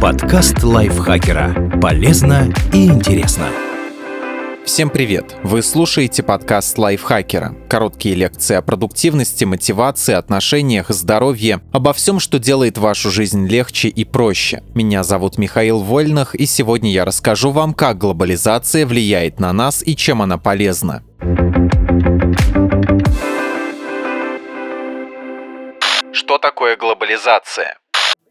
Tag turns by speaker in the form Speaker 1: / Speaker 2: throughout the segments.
Speaker 1: Подкаст лайфхакера. Полезно и интересно.
Speaker 2: Всем привет! Вы слушаете подкаст лайфхакера. Короткие лекции о продуктивности, мотивации, отношениях, здоровье, обо всем, что делает вашу жизнь легче и проще. Меня зовут Михаил Вольных, и сегодня я расскажу вам, как глобализация влияет на нас и чем она полезна. Что такое глобализация?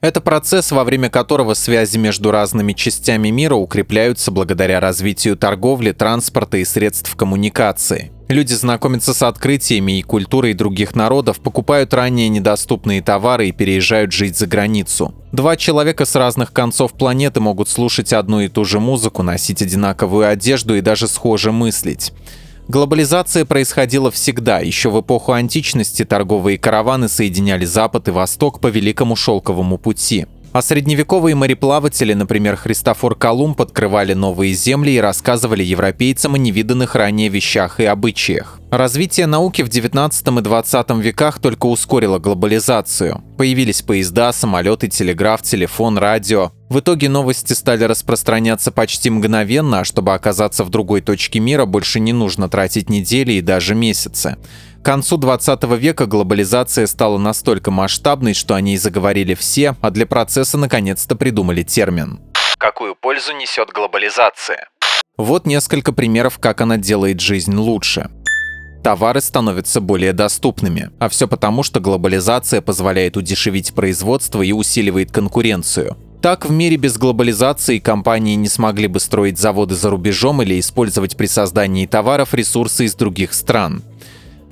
Speaker 2: Это процесс, во время которого связи между разными частями мира укрепляются благодаря развитию торговли, транспорта и средств коммуникации. Люди знакомятся с открытиями и культурой других народов, покупают ранее недоступные товары и переезжают жить за границу. Два человека с разных концов планеты могут слушать одну и ту же музыку, носить одинаковую одежду и даже схоже мыслить. Глобализация происходила всегда. Еще в эпоху античности торговые караваны соединяли Запад и Восток по Великому Шелковому пути. А средневековые мореплаватели, например, Христофор Колумб, открывали новые земли и рассказывали европейцам о невиданных ранее вещах и обычаях. Развитие науки в 19 и 20 веках только ускорило глобализацию. Появились поезда, самолеты, телеграф, телефон, радио. В итоге новости стали распространяться почти мгновенно, а чтобы оказаться в другой точке мира, больше не нужно тратить недели и даже месяцы. К концу 20 века глобализация стала настолько масштабной, что о ней заговорили все, а для процесса наконец-то придумали термин. Какую пользу несет глобализация? Вот несколько примеров, как она делает жизнь лучше товары становятся более доступными. А все потому, что глобализация позволяет удешевить производство и усиливает конкуренцию. Так, в мире без глобализации компании не смогли бы строить заводы за рубежом или использовать при создании товаров ресурсы из других стран.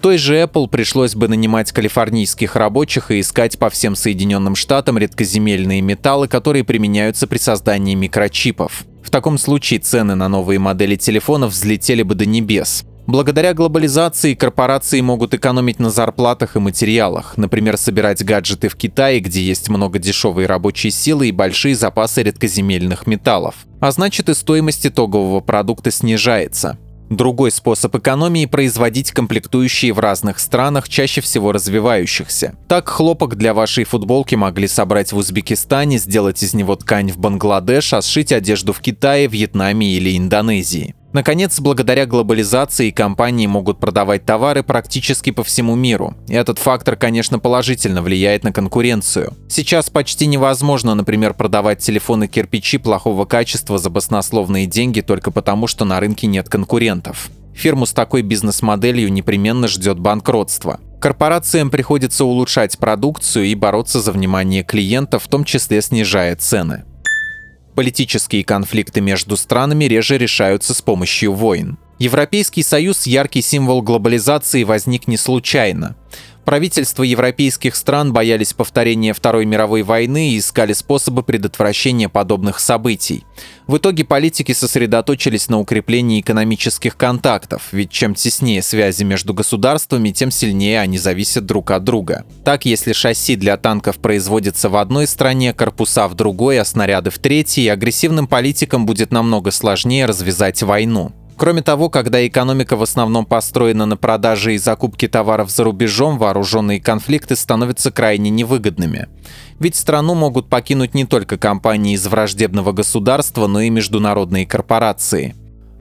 Speaker 2: Той же Apple пришлось бы нанимать калифорнийских рабочих и искать по всем Соединенным Штатам редкоземельные металлы, которые применяются при создании микрочипов. В таком случае цены на новые модели телефонов взлетели бы до небес. Благодаря глобализации корпорации могут экономить на зарплатах и материалах, например, собирать гаджеты в Китае, где есть много дешевой рабочей силы и большие запасы редкоземельных металлов. А значит и стоимость итогового продукта снижается. Другой способ экономии – производить комплектующие в разных странах, чаще всего развивающихся. Так, хлопок для вашей футболки могли собрать в Узбекистане, сделать из него ткань в Бангладеш, а сшить одежду в Китае, Вьетнаме или Индонезии. Наконец, благодаря глобализации компании могут продавать товары практически по всему миру. И этот фактор, конечно, положительно влияет на конкуренцию. Сейчас почти невозможно, например, продавать телефоны-кирпичи плохого качества за баснословные деньги только потому, что на рынке нет конкурентов. Фирму с такой бизнес-моделью непременно ждет банкротство. Корпорациям приходится улучшать продукцию и бороться за внимание клиентов, в том числе снижая цены. Политические конфликты между странами реже решаются с помощью войн. Европейский Союз – яркий символ глобализации возник не случайно. Правительства европейских стран боялись повторения Второй мировой войны и искали способы предотвращения подобных событий. В итоге политики сосредоточились на укреплении экономических контактов, ведь чем теснее связи между государствами, тем сильнее они зависят друг от друга. Так, если шасси для танков производится в одной стране, корпуса в другой, а снаряды в третьей, агрессивным политикам будет намного сложнее развязать войну. Кроме того, когда экономика в основном построена на продаже и закупке товаров за рубежом, вооруженные конфликты становятся крайне невыгодными. Ведь страну могут покинуть не только компании из враждебного государства, но и международные корпорации.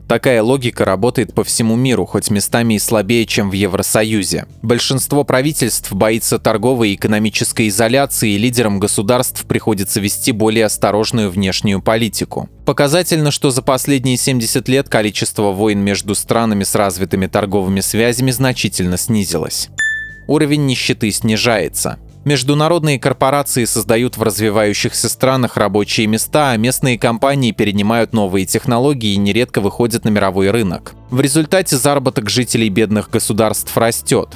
Speaker 2: Такая логика работает по всему миру, хоть местами и слабее, чем в Евросоюзе. Большинство правительств боится торговой и экономической изоляции, и лидерам государств приходится вести более осторожную внешнюю политику. Показательно, что за последние 70 лет количество войн между странами с развитыми торговыми связями значительно снизилось. Уровень нищеты снижается. Международные корпорации создают в развивающихся странах рабочие места, а местные компании перенимают новые технологии и нередко выходят на мировой рынок. В результате заработок жителей бедных государств растет.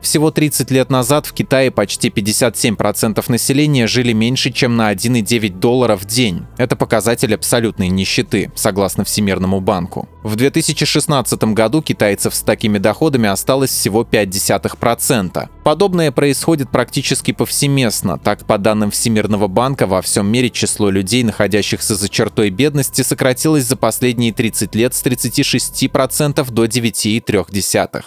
Speaker 2: Всего 30 лет назад в Китае почти 57% населения жили меньше, чем на 1,9 доллара в день. Это показатель абсолютной нищеты, согласно Всемирному банку. В 2016 году китайцев с такими доходами осталось всего 0,5%. Подобное происходит практически повсеместно. Так, по данным Всемирного банка, во всем мире число людей, находящихся за чертой бедности, сократилось за последние 30 лет с 36% до 9,3%.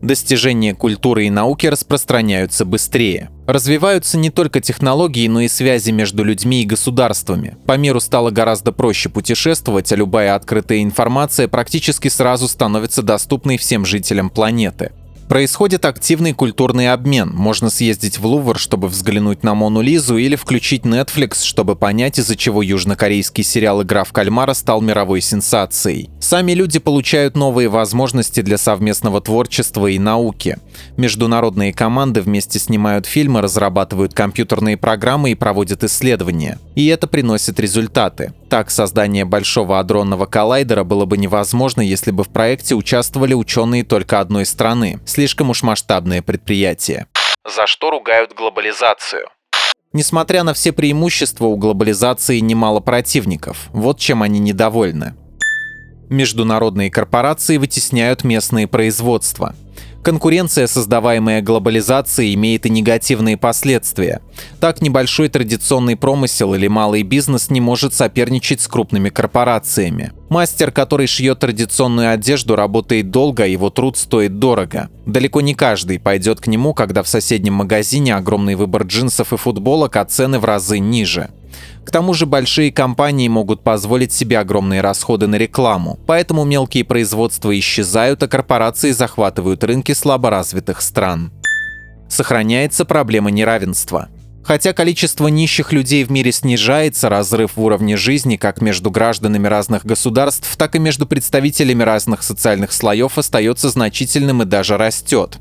Speaker 2: Достижения культуры и науки распространяются быстрее. Развиваются не только технологии, но и связи между людьми и государствами. По миру стало гораздо проще путешествовать, а любая открытая информация практически сразу становится доступной всем жителям планеты. Происходит активный культурный обмен. Можно съездить в Лувр, чтобы взглянуть на Мону Лизу, или включить Netflix, чтобы понять, из-за чего южнокорейский сериал «Игра в кальмара» стал мировой сенсацией. Сами люди получают новые возможности для совместного творчества и науки. Международные команды вместе снимают фильмы, разрабатывают компьютерные программы и проводят исследования. И это приносит результаты. Так, создание большого адронного коллайдера было бы невозможно, если бы в проекте участвовали ученые только одной страны. Слишком уж масштабное предприятие.
Speaker 3: За что ругают глобализацию?
Speaker 2: Несмотря на все преимущества, у глобализации немало противников. Вот чем они недовольны. Международные корпорации вытесняют местные производства. Конкуренция, создаваемая глобализацией, имеет и негативные последствия. Так, небольшой традиционный промысел или малый бизнес не может соперничать с крупными корпорациями. Мастер, который шьет традиционную одежду, работает долго, а его труд стоит дорого. Далеко не каждый пойдет к нему, когда в соседнем магазине огромный выбор джинсов и футболок, а цены в разы ниже. К тому же большие компании могут позволить себе огромные расходы на рекламу, поэтому мелкие производства исчезают, а корпорации захватывают рынки слаборазвитых стран. Сохраняется проблема неравенства. Хотя количество нищих людей в мире снижается, разрыв в уровне жизни как между гражданами разных государств, так и между представителями разных социальных слоев остается значительным и даже растет.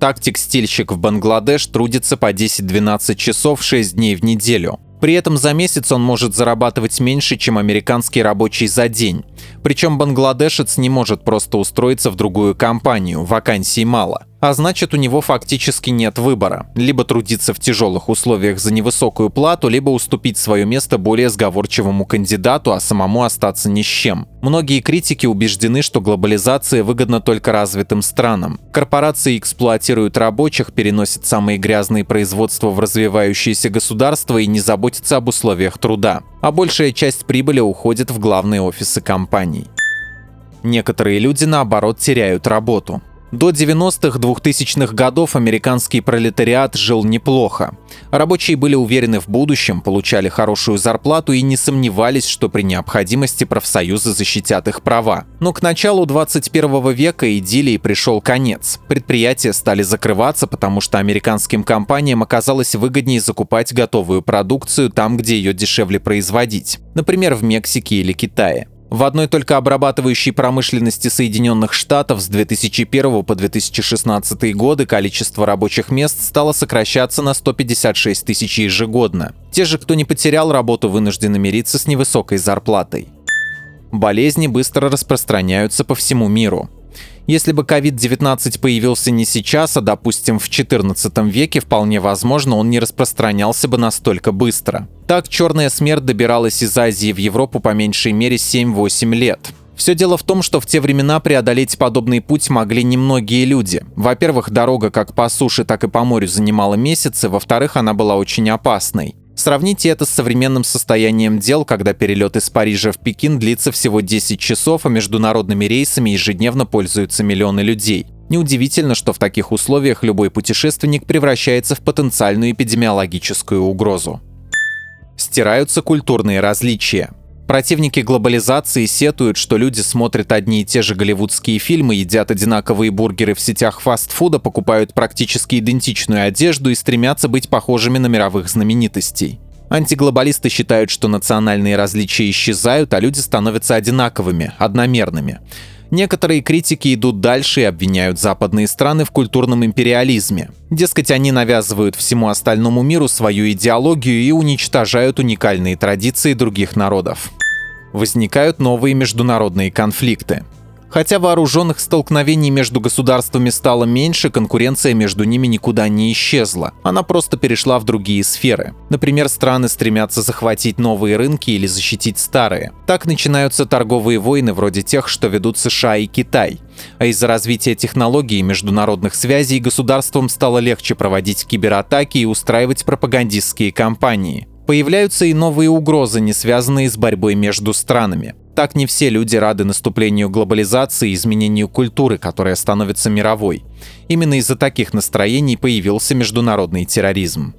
Speaker 2: Так текстильщик в Бангладеш трудится по 10-12 часов 6 дней в неделю. При этом за месяц он может зарабатывать меньше, чем американский рабочий за день. Причем бангладешец не может просто устроиться в другую компанию, вакансий мало. А значит, у него фактически нет выбора. Либо трудиться в тяжелых условиях за невысокую плату, либо уступить свое место более сговорчивому кандидату, а самому остаться ни с чем. Многие критики убеждены, что глобализация выгодна только развитым странам. Корпорации эксплуатируют рабочих, переносят самые грязные производства в развивающиеся государства и не заботятся об условиях труда. А большая часть прибыли уходит в главные офисы компаний. Некоторые люди, наоборот, теряют работу. До 90-х 2000-х годов американский пролетариат жил неплохо. Рабочие были уверены в будущем, получали хорошую зарплату и не сомневались, что при необходимости профсоюзы защитят их права. Но к началу 21 века идиллии пришел конец. Предприятия стали закрываться, потому что американским компаниям оказалось выгоднее закупать готовую продукцию там, где ее дешевле производить. Например, в Мексике или Китае. В одной только обрабатывающей промышленности Соединенных Штатов с 2001 по 2016 годы количество рабочих мест стало сокращаться на 156 тысяч ежегодно. Те же, кто не потерял работу, вынуждены мириться с невысокой зарплатой. Болезни быстро распространяются по всему миру. Если бы COVID-19 появился не сейчас, а, допустим, в XIV веке, вполне возможно, он не распространялся бы настолько быстро. Так, черная смерть добиралась из Азии в Европу по меньшей мере 7-8 лет. Все дело в том, что в те времена преодолеть подобный путь могли немногие люди. Во-первых, дорога как по суше, так и по морю занимала месяцы, во-вторых, она была очень опасной. Сравните это с современным состоянием дел, когда перелет из Парижа в Пекин длится всего 10 часов, а международными рейсами ежедневно пользуются миллионы людей. Неудивительно, что в таких условиях любой путешественник превращается в потенциальную эпидемиологическую угрозу. Стираются культурные различия. Противники глобализации сетуют, что люди смотрят одни и те же голливудские фильмы, едят одинаковые бургеры в сетях фастфуда, покупают практически идентичную одежду и стремятся быть похожими на мировых знаменитостей. Антиглобалисты считают, что национальные различия исчезают, а люди становятся одинаковыми, одномерными. Некоторые критики идут дальше и обвиняют западные страны в культурном империализме. Дескать, они навязывают всему остальному миру свою идеологию и уничтожают уникальные традиции других народов. Возникают новые международные конфликты. Хотя вооруженных столкновений между государствами стало меньше, конкуренция между ними никуда не исчезла. Она просто перешла в другие сферы. Например, страны стремятся захватить новые рынки или защитить старые. Так начинаются торговые войны вроде тех, что ведут США и Китай. А из-за развития технологий и международных связей государствам стало легче проводить кибератаки и устраивать пропагандистские кампании. Появляются и новые угрозы, не связанные с борьбой между странами. Так не все люди рады наступлению глобализации и изменению культуры, которая становится мировой. Именно из-за таких настроений появился международный терроризм.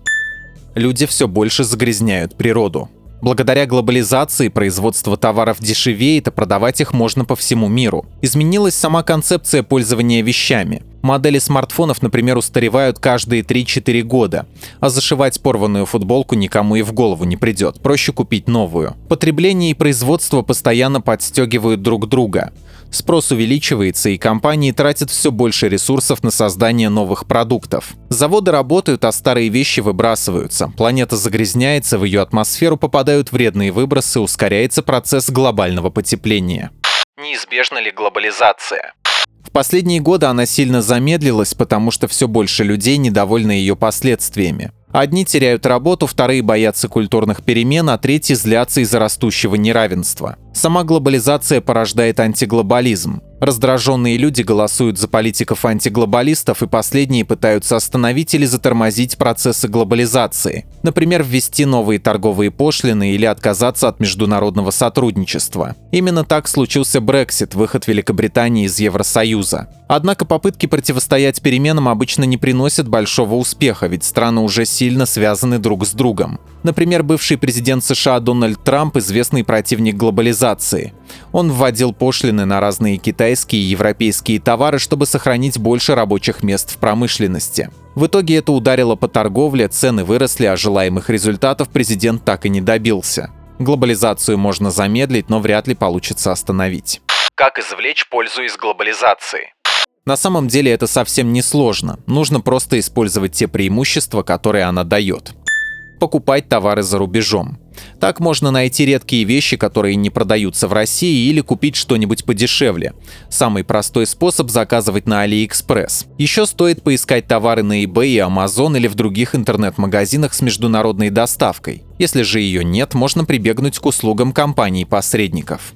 Speaker 2: Люди все больше загрязняют природу. Благодаря глобализации производство товаров дешевеет, а продавать их можно по всему миру. Изменилась сама концепция пользования вещами. Модели смартфонов, например, устаревают каждые 3-4 года, а зашивать порванную футболку никому и в голову не придет, проще купить новую. Потребление и производство постоянно подстегивают друг друга. Спрос увеличивается, и компании тратят все больше ресурсов на создание новых продуктов. Заводы работают, а старые вещи выбрасываются. Планета загрязняется, в ее атмосферу попадают вредные выбросы, ускоряется процесс глобального потепления.
Speaker 3: Неизбежна ли глобализация?
Speaker 2: В последние годы она сильно замедлилась, потому что все больше людей недовольны ее последствиями. Одни теряют работу, вторые боятся культурных перемен, а третьи злятся из-за растущего неравенства. Сама глобализация порождает антиглобализм. Раздраженные люди голосуют за политиков-антиглобалистов, и последние пытаются остановить или затормозить процессы глобализации. Например, ввести новые торговые пошлины или отказаться от международного сотрудничества. Именно так случился Брексит, выход Великобритании из Евросоюза. Однако попытки противостоять переменам обычно не приносят большого успеха, ведь страны уже сильно связаны друг с другом. Например, бывший президент США Дональд Трамп – известный противник глобализации. Он вводил пошлины на разные китайские и европейские товары, чтобы сохранить больше рабочих мест в промышленности. В итоге это ударило по торговле, цены выросли, а желаемых результатов президент так и не добился. Глобализацию можно замедлить, но вряд ли получится остановить.
Speaker 3: Как извлечь пользу из глобализации?
Speaker 2: На самом деле это совсем не сложно. Нужно просто использовать те преимущества, которые она дает покупать товары за рубежом. Так можно найти редкие вещи, которые не продаются в России, или купить что-нибудь подешевле. Самый простой способ заказывать на AliExpress. Еще стоит поискать товары на eBay Amazon или в других интернет-магазинах с международной доставкой. Если же ее нет, можно прибегнуть к услугам компаний-посредников.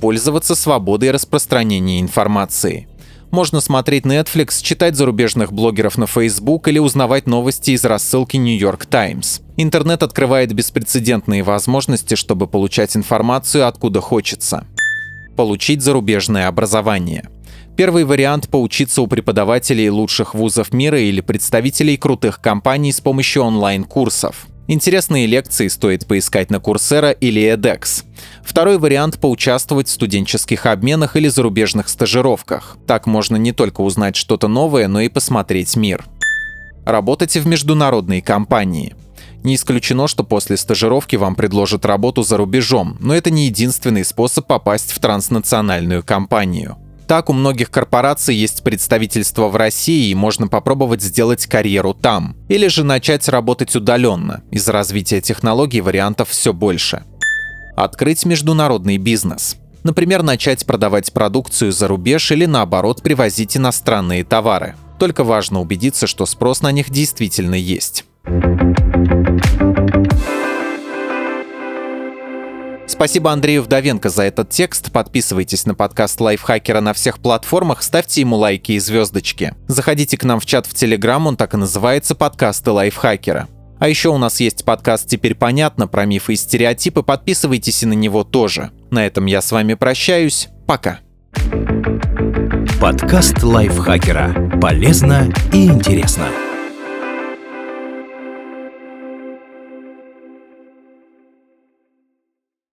Speaker 2: Пользоваться свободой распространения информации. Можно смотреть Netflix, читать зарубежных блогеров на Facebook или узнавать новости из рассылки New York Times. Интернет открывает беспрецедентные возможности, чтобы получать информацию откуда хочется. Получить зарубежное образование. Первый вариант – поучиться у преподавателей лучших вузов мира или представителей крутых компаний с помощью онлайн-курсов. Интересные лекции стоит поискать на Coursera или edX. Второй вариант – поучаствовать в студенческих обменах или зарубежных стажировках. Так можно не только узнать что-то новое, но и посмотреть мир. Работать в международной компании. Не исключено, что после стажировки вам предложат работу за рубежом, но это не единственный способ попасть в транснациональную компанию. Так, у многих корпораций есть представительство в России, и можно попробовать сделать карьеру там. Или же начать работать удаленно. Из-за развития технологий вариантов все больше. Открыть международный бизнес. Например, начать продавать продукцию за рубеж или наоборот привозить иностранные товары. Только важно убедиться, что спрос на них действительно есть. Спасибо Андрею Вдовенко за этот текст. Подписывайтесь на подкаст Лайфхакера на всех платформах, ставьте ему лайки и звездочки. Заходите к нам в чат в Телеграм, он так и называется «Подкасты Лайфхакера». А еще у нас есть подкаст «Теперь понятно» про мифы и стереотипы, подписывайтесь и на него тоже. На этом я с вами прощаюсь. Пока.
Speaker 1: Подкаст Лайфхакера. Полезно и интересно.